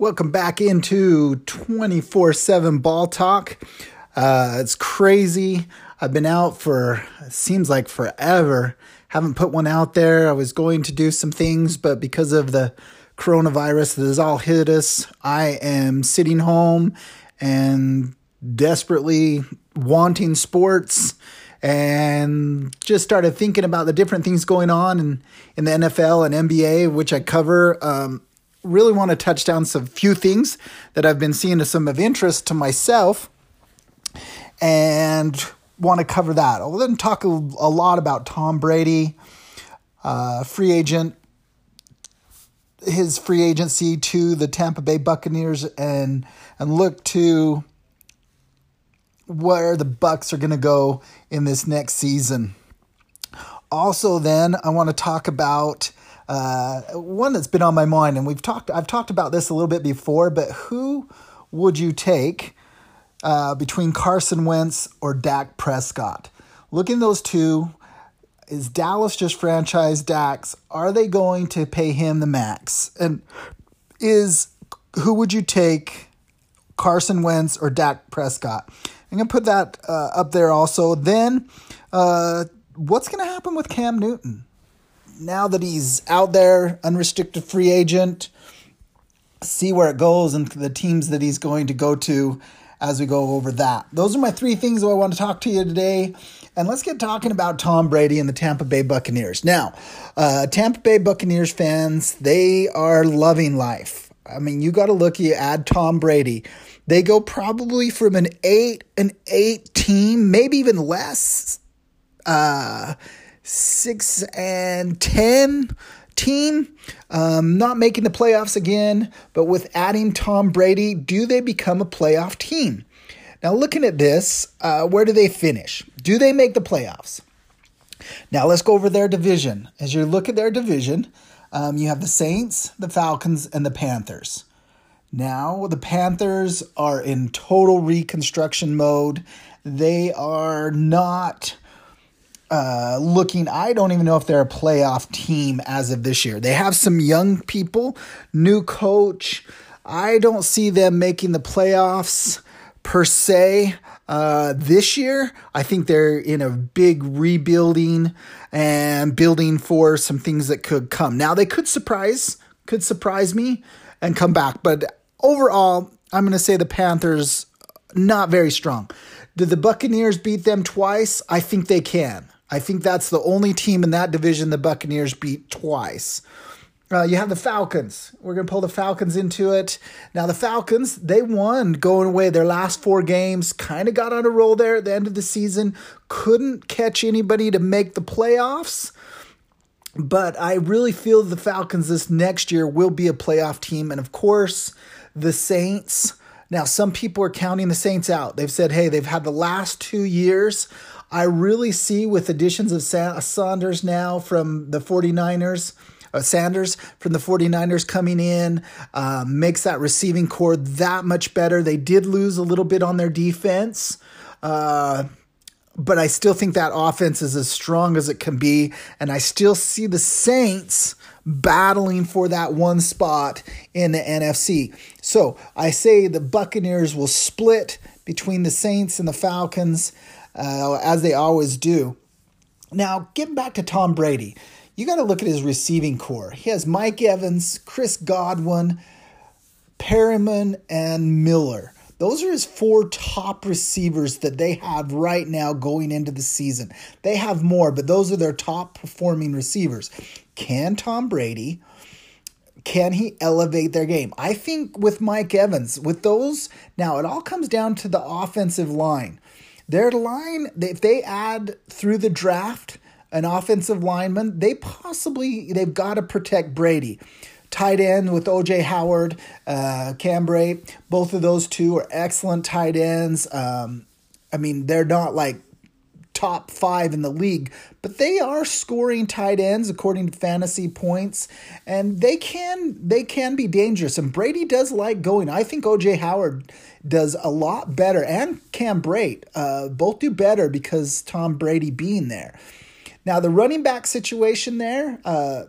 Welcome back into 24 7 ball talk. Uh, it's crazy. I've been out for, seems like forever. Haven't put one out there. I was going to do some things, but because of the coronavirus that has all hit us, I am sitting home and desperately wanting sports and just started thinking about the different things going on in, in the NFL and NBA, which I cover. Um, really want to touch down some few things that I've been seeing as some of interest to myself and want to cover that. I'll then talk a, lot about Tom Brady, uh, free agent, his free agency to the Tampa Bay Buccaneers, and and look to where the Bucks are going to go in this next season. Also, then I want to talk about uh, one that's been on my mind, and we've talked. I've talked about this a little bit before, but who would you take uh, between Carson Wentz or Dak Prescott? Looking those two, is Dallas just franchise Dax? Are they going to pay him the max? And is who would you take, Carson Wentz or Dak Prescott? I'm gonna put that uh, up there also. Then, uh, what's gonna happen with Cam Newton? Now that he's out there, unrestricted free agent, see where it goes and the teams that he's going to go to as we go over that. Those are my three things that I want to talk to you today. And let's get talking about Tom Brady and the Tampa Bay Buccaneers. Now, uh, Tampa Bay Buccaneers fans, they are loving life. I mean, you got to look, you add Tom Brady. They go probably from an eight, an eight team, maybe even less. Uh, six and ten team, um, not making the playoffs again, but with adding Tom Brady, do they become a playoff team? Now, looking at this, uh, where do they finish? Do they make the playoffs? Now, let's go over their division. As you look at their division, um, you have the Saints, the Falcons, and the Panthers. Now, the Panthers are in total reconstruction mode. They are not uh, looking, I don't even know if they're a playoff team as of this year. They have some young people, new coach. I don't see them making the playoffs per se uh, this year. I think they're in a big rebuilding and building for some things that could come. Now they could surprise, could surprise me and come back, but overall, I'm going to say the Panthers not very strong. Did the Buccaneers beat them twice? I think they can. I think that's the only team in that division the Buccaneers beat twice. Uh, you have the Falcons. We're going to pull the Falcons into it. Now, the Falcons, they won going away their last four games, kind of got on a roll there at the end of the season, couldn't catch anybody to make the playoffs. But I really feel the Falcons this next year will be a playoff team. And of course, the Saints. Now, some people are counting the Saints out. They've said, hey, they've had the last two years I really see with additions of Sa- Saunders now from the 49ers. Uh, Sanders from the 49ers coming in uh, makes that receiving core that much better. They did lose a little bit on their defense, uh, but I still think that offense is as strong as it can be. And I still see the Saints battling for that one spot in the NFC. So I say the Buccaneers will split between the Saints and the Falcons uh, as they always do. Now, getting back to Tom Brady, you got to look at his receiving core. He has Mike Evans, Chris Godwin, Perriman, and Miller. Those are his four top receivers that they have right now going into the season. They have more, but those are their top performing receivers. Can Tom Brady can he elevate their game? I think with Mike Evans, with those, now it all comes down to the offensive line. Their line, if they add through the draft an offensive lineman, they possibly they've got to protect Brady. Tight end with OJ Howard, uh, Cam Brate, both of those two are excellent tight ends. Um, I mean, they're not like top five in the league, but they are scoring tight ends according to fantasy points, and they can they can be dangerous. And Brady does like going. I think OJ Howard does a lot better, and Cam Brate uh, both do better because Tom Brady being there. Now the running back situation there uh,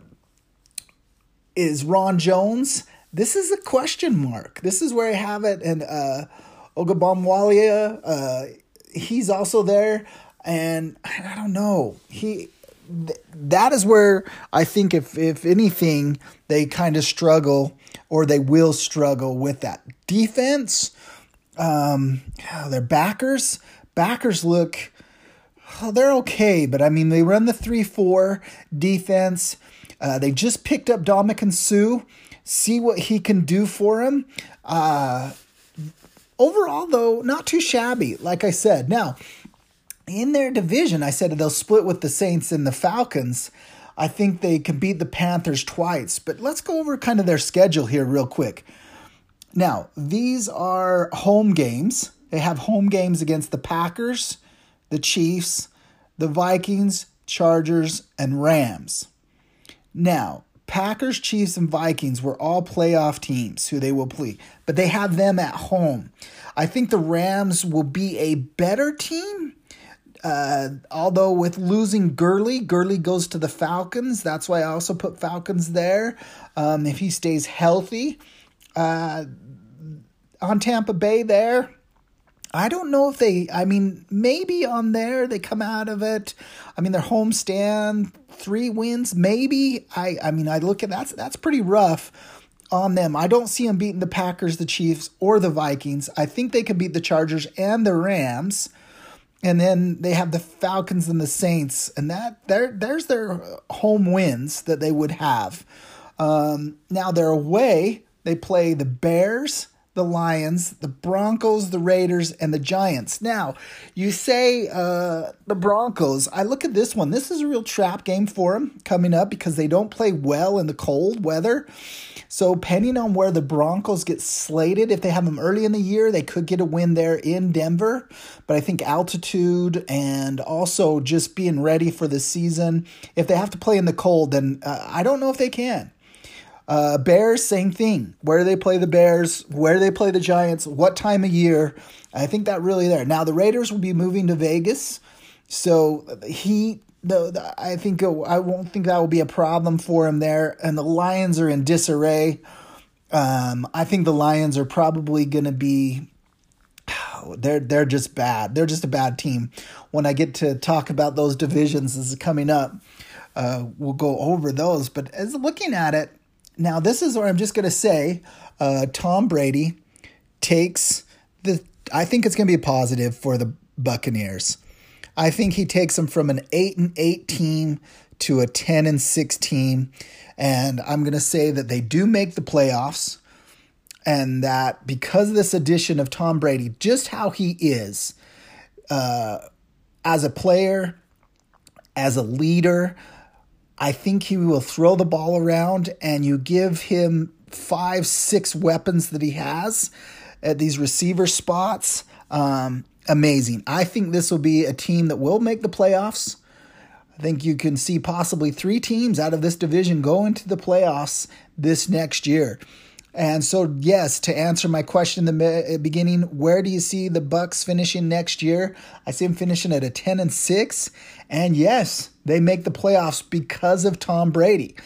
is Ron Jones this is a question mark. This is where I have it. And uh, Ogunbowale, uh, he's also there. And I don't know. He th- that is where I think if if anything they kind of struggle or they will struggle with that defense. Um, their backers, backers look, oh, they're okay, but I mean they run the three four defense. Uh, they just picked up Ndamukong Suh. See what he can do for him. Uh, overall, though, not too shabby. Like I said, now in their division, I said they'll split with the Saints and the Falcons. I think they can beat the Panthers twice. But let's go over kind of their schedule here, real quick. Now, these are home games. They have home games against the Packers, the Chiefs, the Vikings, Chargers, and Rams. Now, Packers, Chiefs, and Vikings were all playoff teams who they will play, but they have them at home. I think the Rams will be a better team. Uh, although with losing Gurley, Gurley goes to the Falcons. That's why I also put Falcons there. Um, if he stays healthy, uh, on Tampa Bay there, I don't know if they, I mean, maybe on there they come out of it. I mean, their home stand, three wins, maybe. I, I mean, I look at that's that's pretty rough on them. I don't see them beating the Packers, the Chiefs, or the Vikings. I think they can beat the Chargers and the Rams. And then they have the Falcons and the Saints, and that there there's their home wins that they would have. Um, now they're away. They play the Bears, the Lions, the Broncos, the Raiders, and the Giants. Now, you say uh, the Broncos. I look at this one. This is a real trap game for them coming up because they don't play well in the cold weather. So, depending on where the Broncos get slated, if they have them early in the year, they could get a win there in Denver. But I think altitude and also just being ready for the season, if they have to play in the cold, then uh, I don't know if they can. Uh, Bears, same thing. Where do they play the Bears, where do they play the Giants, what time of year. I think that really there. Now the Raiders will be moving to Vegas, so he. The I think it, I won't think that will be a problem for him there. And the Lions are in disarray. Um, I think the Lions are probably going to be they're they're just bad. They're just a bad team. When I get to talk about those divisions, this is coming up. Uh, we'll go over those. But as looking at it, now, this is where I'm just going to say uh, Tom Brady takes the. I think it's going to be a positive for the Buccaneers. I think he takes them from an 8 and 8 team to a 10 and 6 team. And I'm going to say that they do make the playoffs. And that because of this addition of Tom Brady, just how he is uh, as a player, as a leader, I think he will throw the ball around and you give him five, six weapons that he has at these receiver spots. Um, amazing. I think this will be a team that will make the playoffs. I think you can see possibly three teams out of this division go into the playoffs this next year. And so, yes, to answer my question in the uh, beginning, where do you see the Bucks finishing next year? I see them finishing at a 10 and 6. And yes, they make the playoffs because of Tom Brady.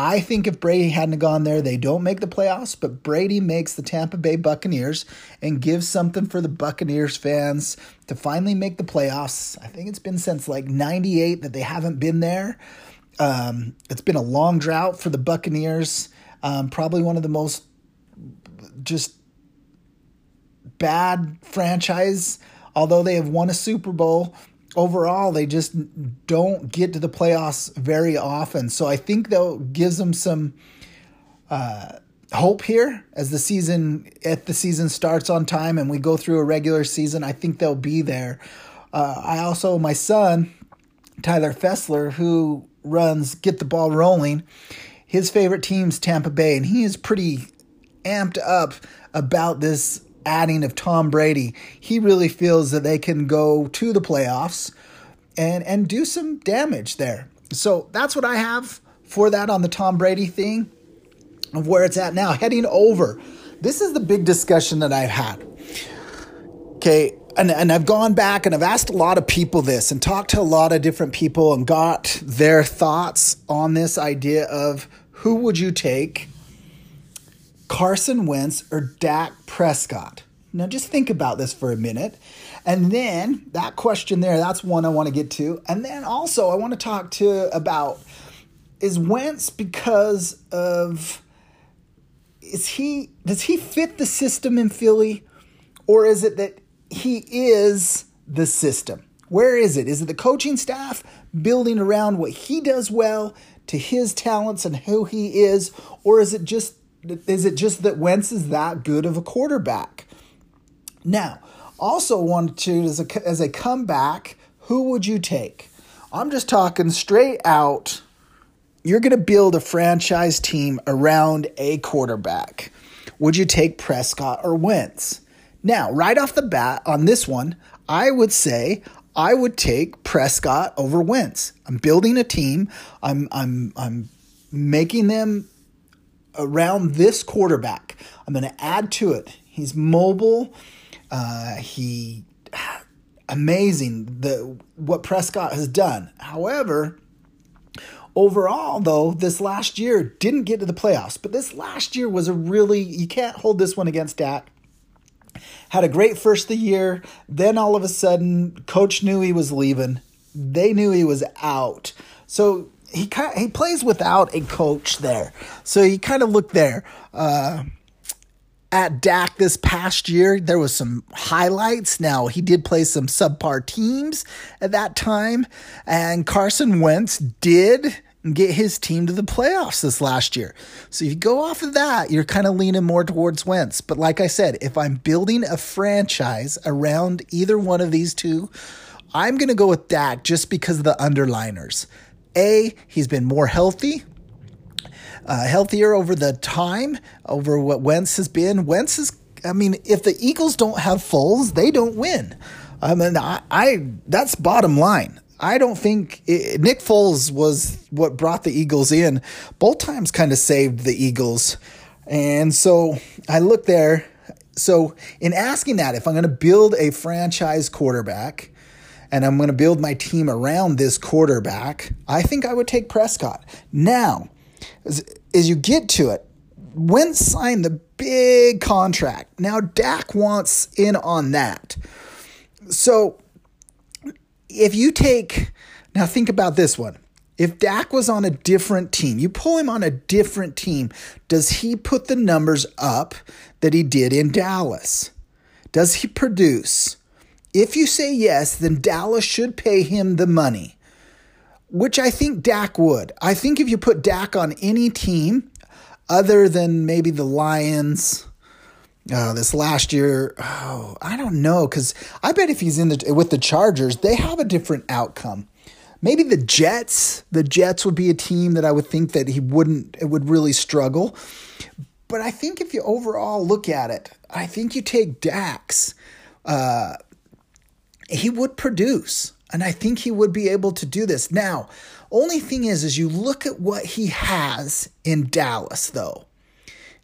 I think if Brady hadn't gone there, they don't make the playoffs, but Brady makes the Tampa Bay Buccaneers and gives something for the Buccaneers fans to finally make the playoffs. I think it's been since like 98 that they haven't been there. Um, it's been a long drought for the Buccaneers. Um, probably one of the most just bad franchise, although they have won a Super Bowl. Overall, they just don't get to the playoffs very often. So I think that gives them some uh, hope here as the season if the season starts on time and we go through a regular season. I think they'll be there. Uh, I also my son Tyler Fessler, who runs Get the Ball Rolling his favorite team's Tampa Bay, and he is pretty amped up about this adding of Tom Brady. He really feels that they can go to the playoffs and and do some damage there. So that's what I have for that on the Tom Brady thing of where it's at now. Heading over. This is the big discussion that I've had. Okay, and, and I've gone back and I've asked a lot of people this and talked to a lot of different people and got their thoughts on this idea of who would you take Carson Wentz or Dak Prescott? Now, just think about this for a minute. And then that question there, that's one I want to get to. And then also, I want to talk to about is Wentz because of is he does he fit the system in Philly or is it that he is the system? Where is it? Is it the coaching staff building around what he does well to his talents and who he is or is it just is it just that Wentz is that good of a quarterback? Now, also wanted to as a as a comeback, who would you take? I'm just talking straight out you're going to build a franchise team around a quarterback. Would you take Prescott or Wentz? Now, right off the bat on this one, I would say I would take Prescott over Wentz. I'm building a team. I'm I'm I'm making them around this quarterback. I'm going to add to it. He's mobile. Uh, he amazing the what Prescott has done. However, Overall, though, this last year didn't get to the playoffs, but this last year was a really, you can't hold this one against Dak. Had a great first of the year. Then all of a sudden, coach knew he was leaving. They knew he was out. So he kind of, he plays without a coach there. So you kind of look there. Uh, at Dak this past year, there was some highlights. Now he did play some subpar teams at that time, and Carson Wentz did get his team to the playoffs this last year. So if you go off of that, you're kind of leaning more towards Wentz. But like I said, if I'm building a franchise around either one of these two, I'm going to go with Dak just because of the underliners. A, he's been more healthy, uh, healthier over the time, over what Wentz has been. Wentz is, I mean, if the Eagles don't have Foles, they don't win. I mean, I, I that's bottom line. I don't think it, Nick Foles was what brought the Eagles in. Both times kind of saved the Eagles. And so I look there. So, in asking that, if I'm going to build a franchise quarterback and I'm going to build my team around this quarterback, I think I would take Prescott. Now, as, as you get to it, Wentz signed the big contract. Now, Dak wants in on that. So, if you take now think about this one. If Dak was on a different team, you pull him on a different team, does he put the numbers up that he did in Dallas? Does he produce? If you say yes, then Dallas should pay him the money, which I think Dak would. I think if you put Dak on any team other than maybe the Lions, uh, this last year, oh, I don't know, because I bet if he's in the with the Chargers, they have a different outcome. Maybe the Jets. The Jets would be a team that I would think that he wouldn't. It would really struggle. But I think if you overall look at it, I think you take Dax. Uh, he would produce, and I think he would be able to do this. Now, only thing is, is you look at what he has in Dallas, though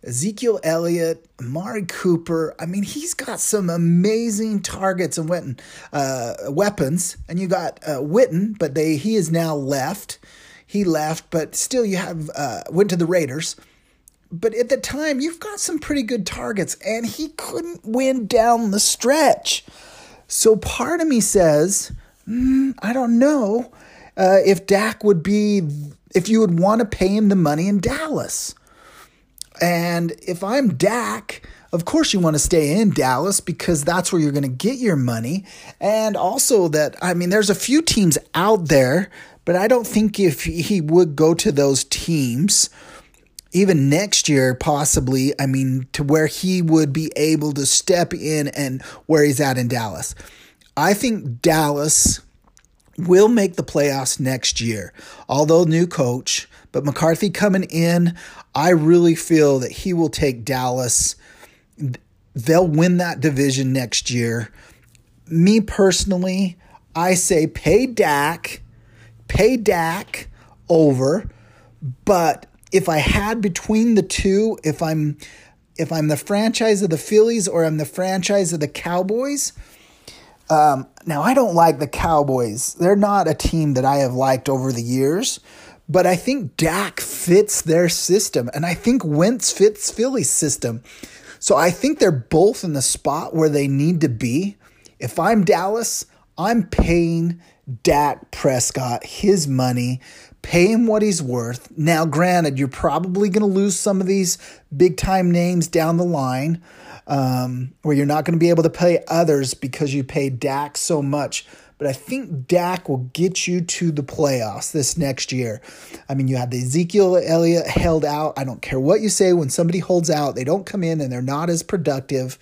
Ezekiel Elliott, Amari Cooper. I mean, he's got some amazing targets and Witten, uh, weapons. And you got uh, Witten, but they he is now left. He left, but still you have uh, went to the Raiders. But at the time, you've got some pretty good targets, and he couldn't win down the stretch. So part of me says, mm, I don't know uh, if Dak would be, if you would want to pay him the money in Dallas. And if I'm Dak, of course you want to stay in Dallas because that's where you're going to get your money. And also that, I mean, there's a few teams out there, but I don't think if he would go to those teams, even next year, possibly, I mean, to where he would be able to step in and where he's at in Dallas. I think Dallas will make the playoffs next year. Although new coach, but McCarthy coming in, I really feel that he will take Dallas. They'll win that division next year. Me personally, I say pay Dak, pay Dak over. But if I had between the two, if I'm if I'm the franchise of the Phillies or I'm the franchise of the Cowboys, um, now I don't like the Cowboys. They're not a team that I have liked over the years. But I think Dak fits their system, and I think Wentz fits Philly's system. So I think they're both in the spot where they need to be. If I'm Dallas, I'm paying Dak Prescott his money, pay him what he's worth. Now, granted, you're probably going to lose some of these big time names down the line um, where you're not going to be able to pay others because you paid Dak so much but I think Dak will get you to the playoffs this next year. I mean, you have the Ezekiel Elliott held out. I don't care what you say, when somebody holds out, they don't come in and they're not as productive.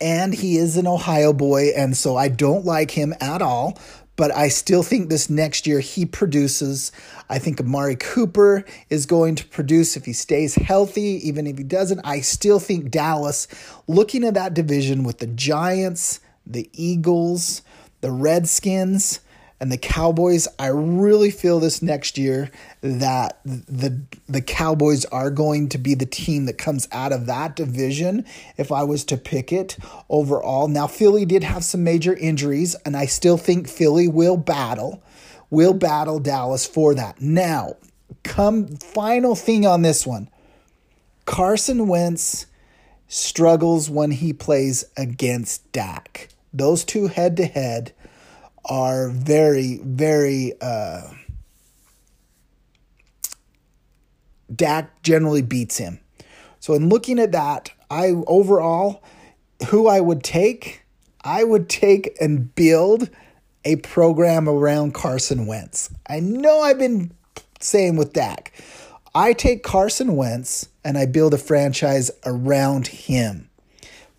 And he is an Ohio boy, and so I don't like him at all. But I still think this next year he produces. I think Amari Cooper is going to produce if he stays healthy, even if he doesn't. I still think Dallas, looking at that division with the Giants, the Eagles, the Redskins and the Cowboys, I really feel this next year that the the Cowboys are going to be the team that comes out of that division if I was to pick it overall. Now Philly did have some major injuries and I still think Philly will battle will battle Dallas for that. Now, come final thing on this one. Carson Wentz struggles when he plays against Dak those two head to head are very, very. Uh, Dak generally beats him. So, in looking at that, I overall, who I would take, I would take and build a program around Carson Wentz. I know I've been saying with Dak. I take Carson Wentz and I build a franchise around him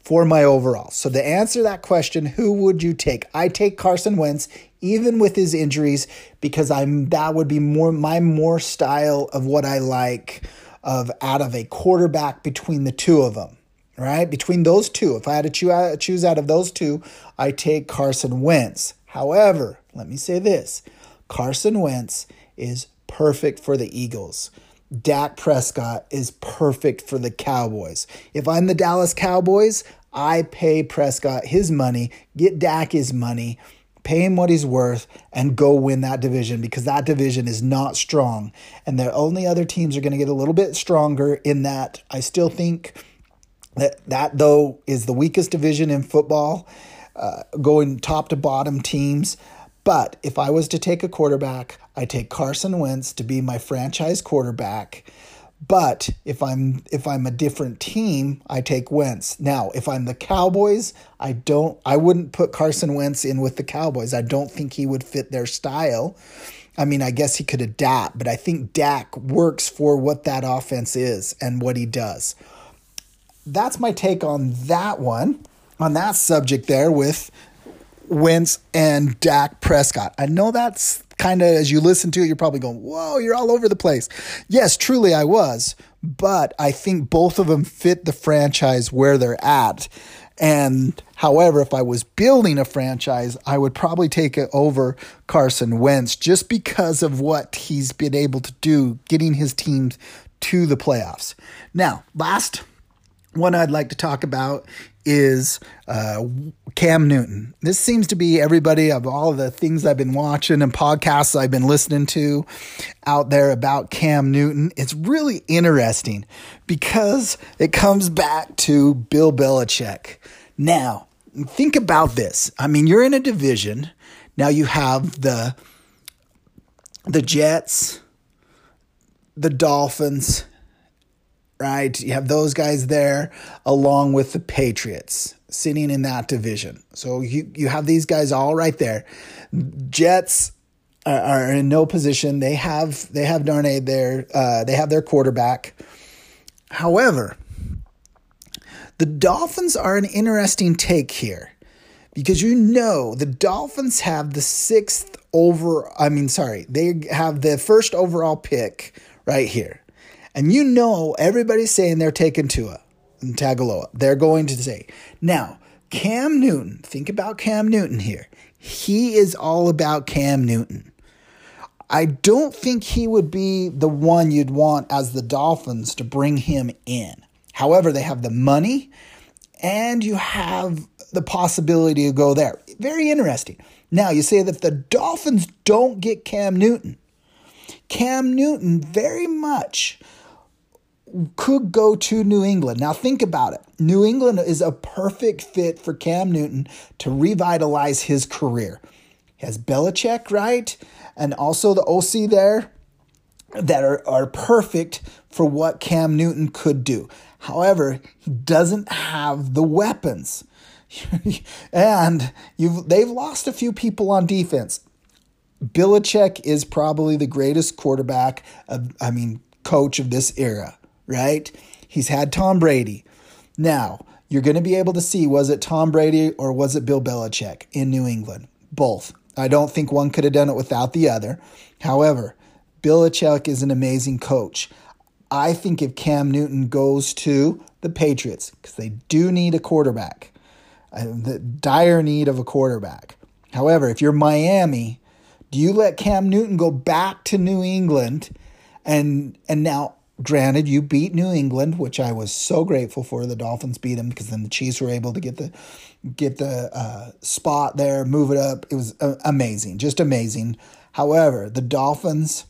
for my overall. So to answer that question, who would you take? I take Carson Wentz even with his injuries because I'm that would be more my more style of what I like of out of a quarterback between the two of them. Right? Between those two, if I had to uh, choose out of those two, I take Carson Wentz. However, let me say this. Carson Wentz is perfect for the Eagles. Dak Prescott is perfect for the Cowboys. If I'm the Dallas Cowboys, I pay Prescott his money, get Dak his money, pay him what he's worth, and go win that division because that division is not strong. And the only other teams are going to get a little bit stronger in that. I still think that that, though, is the weakest division in football, uh, going top to bottom teams. But if I was to take a quarterback, I take Carson Wentz to be my franchise quarterback. But if I'm if I'm a different team, I take Wentz. Now, if I'm the Cowboys, I don't I wouldn't put Carson Wentz in with the Cowboys. I don't think he would fit their style. I mean, I guess he could adapt, but I think Dak works for what that offense is and what he does. That's my take on that one, on that subject there with Wentz and Dak Prescott. I know that's kind of, as you listen to it, you're probably going, whoa, you're all over the place. Yes, truly I was, but I think both of them fit the franchise where they're at. And however, if I was building a franchise, I would probably take it over Carson Wentz just because of what he's been able to do, getting his team to the playoffs. Now, last one I'd like to talk about is uh, Cam Newton. This seems to be everybody of all of the things I've been watching and podcasts I've been listening to out there about Cam Newton. It's really interesting because it comes back to Bill Belichick. Now, think about this. I mean, you're in a division. Now you have the the Jets, the Dolphins, right? You have those guys there along with the Patriots sitting in that division. So you, you have these guys all right there. Jets are, are in no position. They have they have Darnold there. Uh, they have their quarterback. However, the Dolphins are an interesting take here because you know the Dolphins have the sixth over. I mean, sorry, they have the first overall pick right here. And you know everybody's saying they're taking Tua and Tagovailoa. They're going to say. Now, Cam Newton, think about Cam Newton here. He is all about Cam Newton. I don't think he would be the one you'd want as the Dolphins to bring him in. However, they have the money and you have the possibility to go there. Very interesting. Now, you say that the Dolphins don't get Cam Newton, Cam Newton very much could go to New England. Now, think about it. New England is a perfect fit for Cam Newton to revitalize his career. He has Belichick, right? And also the OC there that are, are perfect for what Cam Newton could do. However, he doesn't have the weapons. and you've, they've lost a few people on defense. Belichick is probably the greatest quarterback, of, I mean, coach of this era right? He's had Tom Brady. Now, you're going to be able to see was it Tom Brady or was it Bill Belichick in New England? Both. I don't think one could have done it without the other. However, Belichick is an amazing coach. I think if Cam Newton goes to the Patriots, because they do need a quarterback, uh, the dire need of a quarterback. However, if you're Miami, do you let Cam Newton go back to New England and and now Granted, you beat New England, which I was so grateful for. The Dolphins beat them because then the Chiefs were able to get the get the uh, spot there, move it up. It was uh, amazing, just amazing. However, the Dolphins.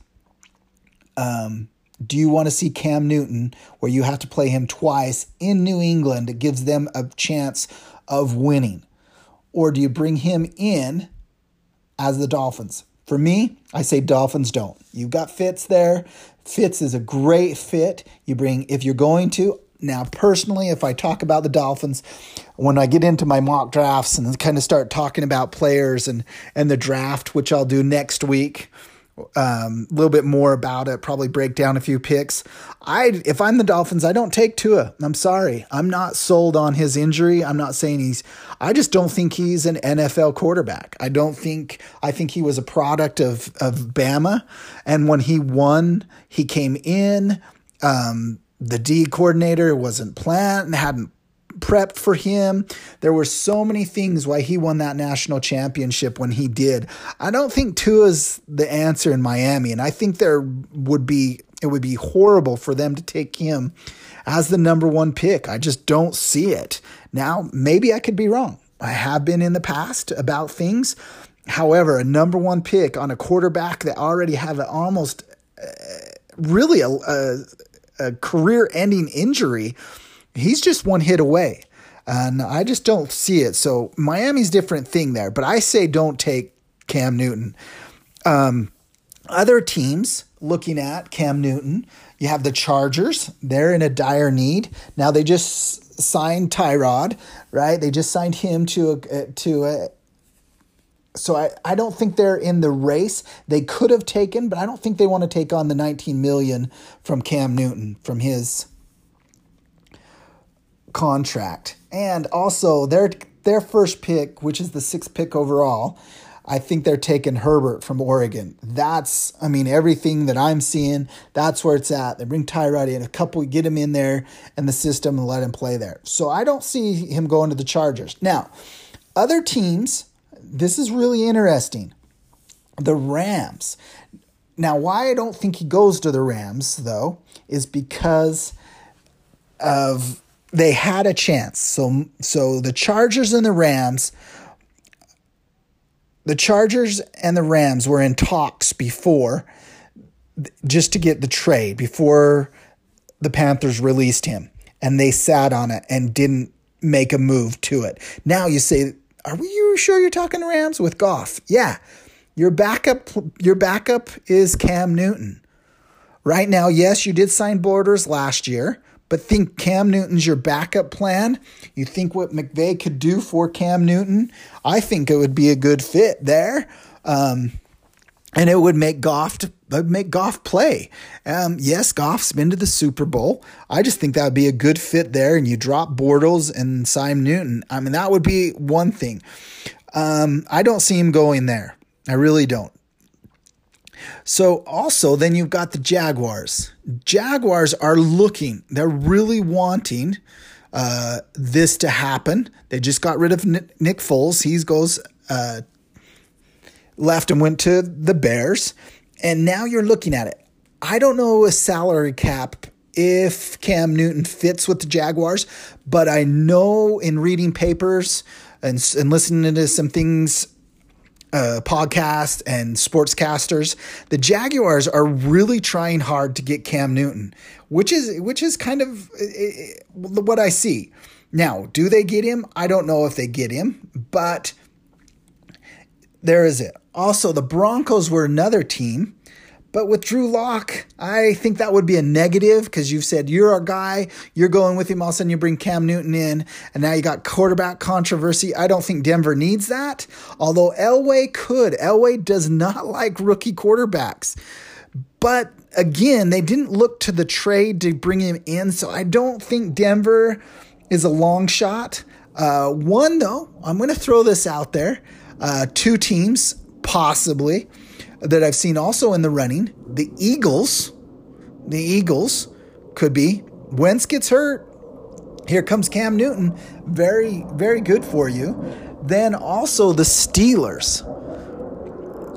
Um, do you want to see Cam Newton, where you have to play him twice in New England? It gives them a chance of winning, or do you bring him in as the Dolphins? For me, I say Dolphins don't. You've got Fitz there. Fitz is a great fit. You bring, if you're going to, now personally, if I talk about the Dolphins, when I get into my mock drafts and kind of start talking about players and, and the draft, which I'll do next week, um, a little bit more about it, probably break down a few picks. I if I'm the Dolphins, I don't take Tua. I'm sorry. I'm not sold on his injury. I'm not saying he's I just don't think he's an NFL quarterback. I don't think I think he was a product of of Bama and when he won, he came in um, the D coordinator wasn't planned hadn't prepped for him. There were so many things why he won that national championship when he did. I don't think Tua's the answer in Miami, and I think there would be it would be horrible for them to take him as the number one pick. I just don't see it. Now, maybe I could be wrong. I have been in the past about things. However, a number one pick on a quarterback that already have an almost uh, really a, a, a career ending injury he's just one hit away. And I just don't see it. So Miami's different thing there. But I say don't take Cam Newton. Um, other teams looking at Cam Newton, you have the Chargers. They're in a dire need. Now they just signed Tyrod, right? They just signed him to a, to a so I, I don't think they're in the race. They could have taken, but I don't think they want to take on the 19 million from Cam Newton from his contract. And also their their first pick, which is the sixth pick overall, I think they're taking Herbert from Oregon. That's, I mean, everything that I'm seeing, that's where it's at. They bring Tyrod in, a couple, get him in there in the system and let him play there. So I don't see him going to the Chargers. Now, other teams, this is really interesting. The Rams. Now, why I don't think he goes to the Rams, though, is because of they had a chance. So so the Chargers and the Rams the Chargers and the Rams were in talks before just to get the trade before the Panthers released him and they sat on it and didn't make a move to it. Now you say, are we you sure you're talking Rams with Goff? Yeah. Your backup your backup is Cam Newton. Right now, yes, you did sign Bortles last year, but think Cam Newton's your backup plan. You think what McVay could do for Cam Newton? I think it would be a good fit there. Um, and it would make Goff to, make Goff play. Um, yes, Goff's been to the Super Bowl. I just think that would be a good fit there. And you drop Bortles and Simon Newton. I mean, that would be one thing. Um, I don't see him going there. I really don't. So also then you've got the Jaguars. Jaguars are looking, they're really wanting uh, this to happen. They just got rid of Nick Foles. He goes uh, left and went to the Bears. And now you're looking at it. I don't know a salary cap if Cam Newton fits with the Jaguars, but I know in reading papers and, and listening to some things uh, podcasts and sportscasters, the Jaguars are really trying hard to get Cam Newton, which is which is kind of uh, what I see. Now, do they get him? I don't know if they get him, but there is it. Also, the Broncos were another team but with Drew Lock, I think that would be a negative because you've said you're our guy, you're going with him. All of a sudden, you bring Cam Newton in, and now you got quarterback controversy. I don't think Denver needs that. Although Elway could. Elway does not like rookie quarterbacks. But again, they didn't look to the trade to bring him in, so I don't think Denver is a long shot. Uh, one, though, I'm going to throw this out there. Uh, two teams, possibly that I've seen also in the running. The Eagles, the Eagles could be. Wentz gets hurt. Here comes Cam Newton. Very, very good for you. Then also the Steelers.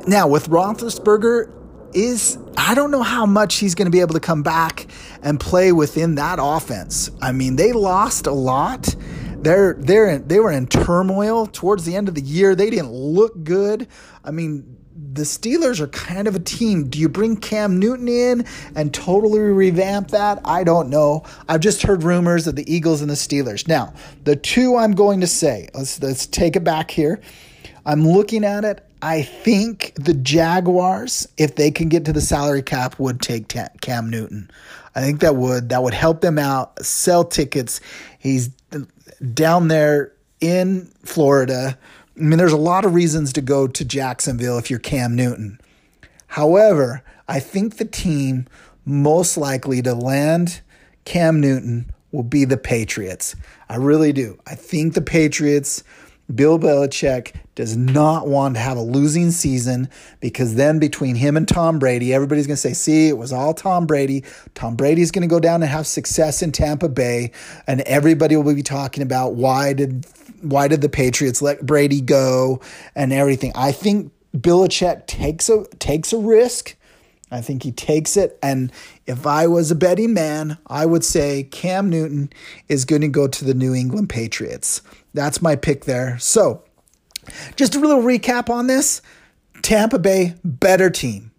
Now with Roethlisberger, is I don't know how much he's going to be able to come back and play within that offense. I mean, they lost a lot. They're they're they were in turmoil towards the end of the year. They didn't look good. I mean, the Steelers are kind of a team. Do you bring Cam Newton in and totally revamp that? I don't know. I've just heard rumors of the Eagles and the Steelers. Now, the two I'm going to say, let's, let's take it back here. I'm looking at it. I think the Jaguars, if they can get to the salary cap, would take Cam Newton. I think that would that would help them out. Sell tickets. He's down there in Florida I mean, there's a lot of reasons to go to Jacksonville if you're Cam Newton. However, I think the team most likely to land Cam Newton will be the Patriots. I really do. I think the Patriots, Bill Belichick does not want to have a losing season because then between him and Tom Brady, everybody's going to say, see, it was all Tom Brady. Tom Brady's going to go down and have success in Tampa Bay, and everybody will be talking about why did why did the Patriots let Brady go and everything. I think Belichick takes a takes a risk. I think he takes it. And if I was a betting man, I would say Cam Newton is going to go to the New England Patriots. That's my pick there. So, just a little recap on this Tampa Bay, better team.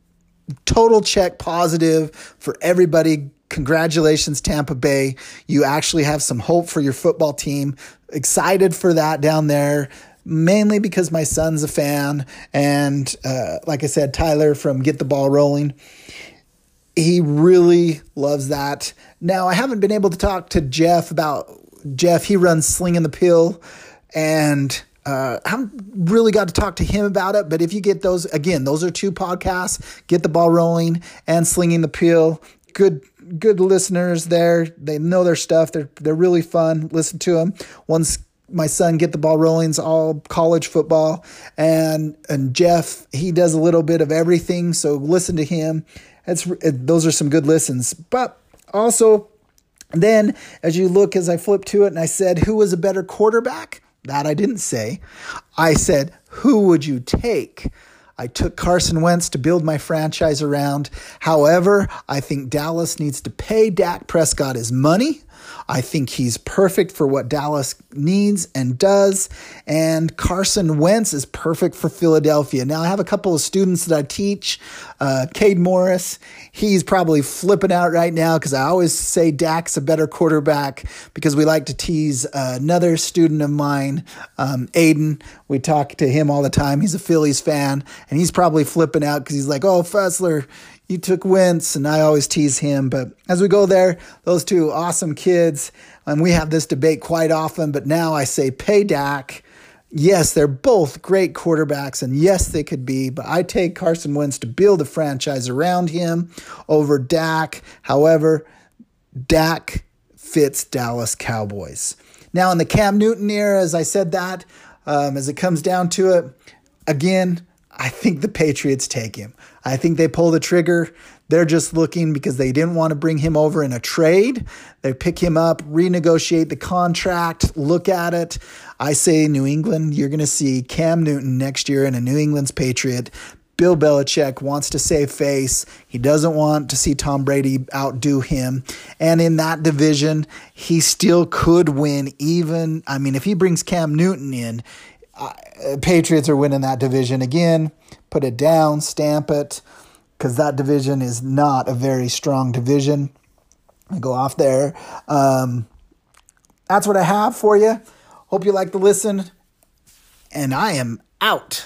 Total check positive for everybody Congratulations, Tampa Bay. You actually have some hope for your football team. Excited for that down there mainly because my son's a fan. And uh, like I said, Tyler from Get the Ball Rolling, he really loves that. Now, I haven't been able to talk to Jeff about Jeff. He runs Slinging the Pill, and uh, I haven't really got to talk to him about it. But if you get those, again, those are two podcasts Get the Ball Rolling and Slinging the Pill. Good good listeners there. They know their stuff. They're they're really fun. Listen to them. Once my son get the ball rolling, it's all college football, and and Jeff he does a little bit of everything. So listen to him. It's it, those are some good listens. But also, then as you look as I flip to it, and I said, who was a better quarterback? That I didn't say. I said, who would you take? I took Carson Wentz to build my franchise around. However, I think Dallas needs to pay Dak Prescott his money. I think he's perfect for what Dallas needs and does. And Carson Wentz is perfect for Philadelphia. Now, I have a couple of students that I teach. Uh, Cade Morris, he's probably flipping out right now because I always say Dak's a better quarterback because we like to tease uh, another student of mine, um, Aiden. We talk to him all the time. He's a Phillies fan, and he's probably flipping out because he's like, oh, Fessler, you took Wentz, and I always tease him. But as we go there, those two awesome kids, and we have this debate quite often, but now I say pay Dak. Yes, they're both great quarterbacks, and yes, they could be, but I take Carson Wentz to build a franchise around him over Dak. However, Dak fits Dallas Cowboys. Now, in the Cam Newton era, as I said that, um, as it comes down to it, again, I think the Patriots take him. I think they pull the trigger. They're just looking because they didn't want to bring him over in a trade. They pick him up, renegotiate the contract, look at it. I say New England, you're going to see Cam Newton next year in a New England's Patriot. Bill Belichick wants to save face. He doesn't want to see Tom Brady outdo him. And in that division, he still could win even I mean if he brings Cam Newton in, uh, Patriots are winning that division again. Put it down, stamp it, because that division is not a very strong division. I go off there. Um, that's what I have for you. Hope you like the listen. And I am out.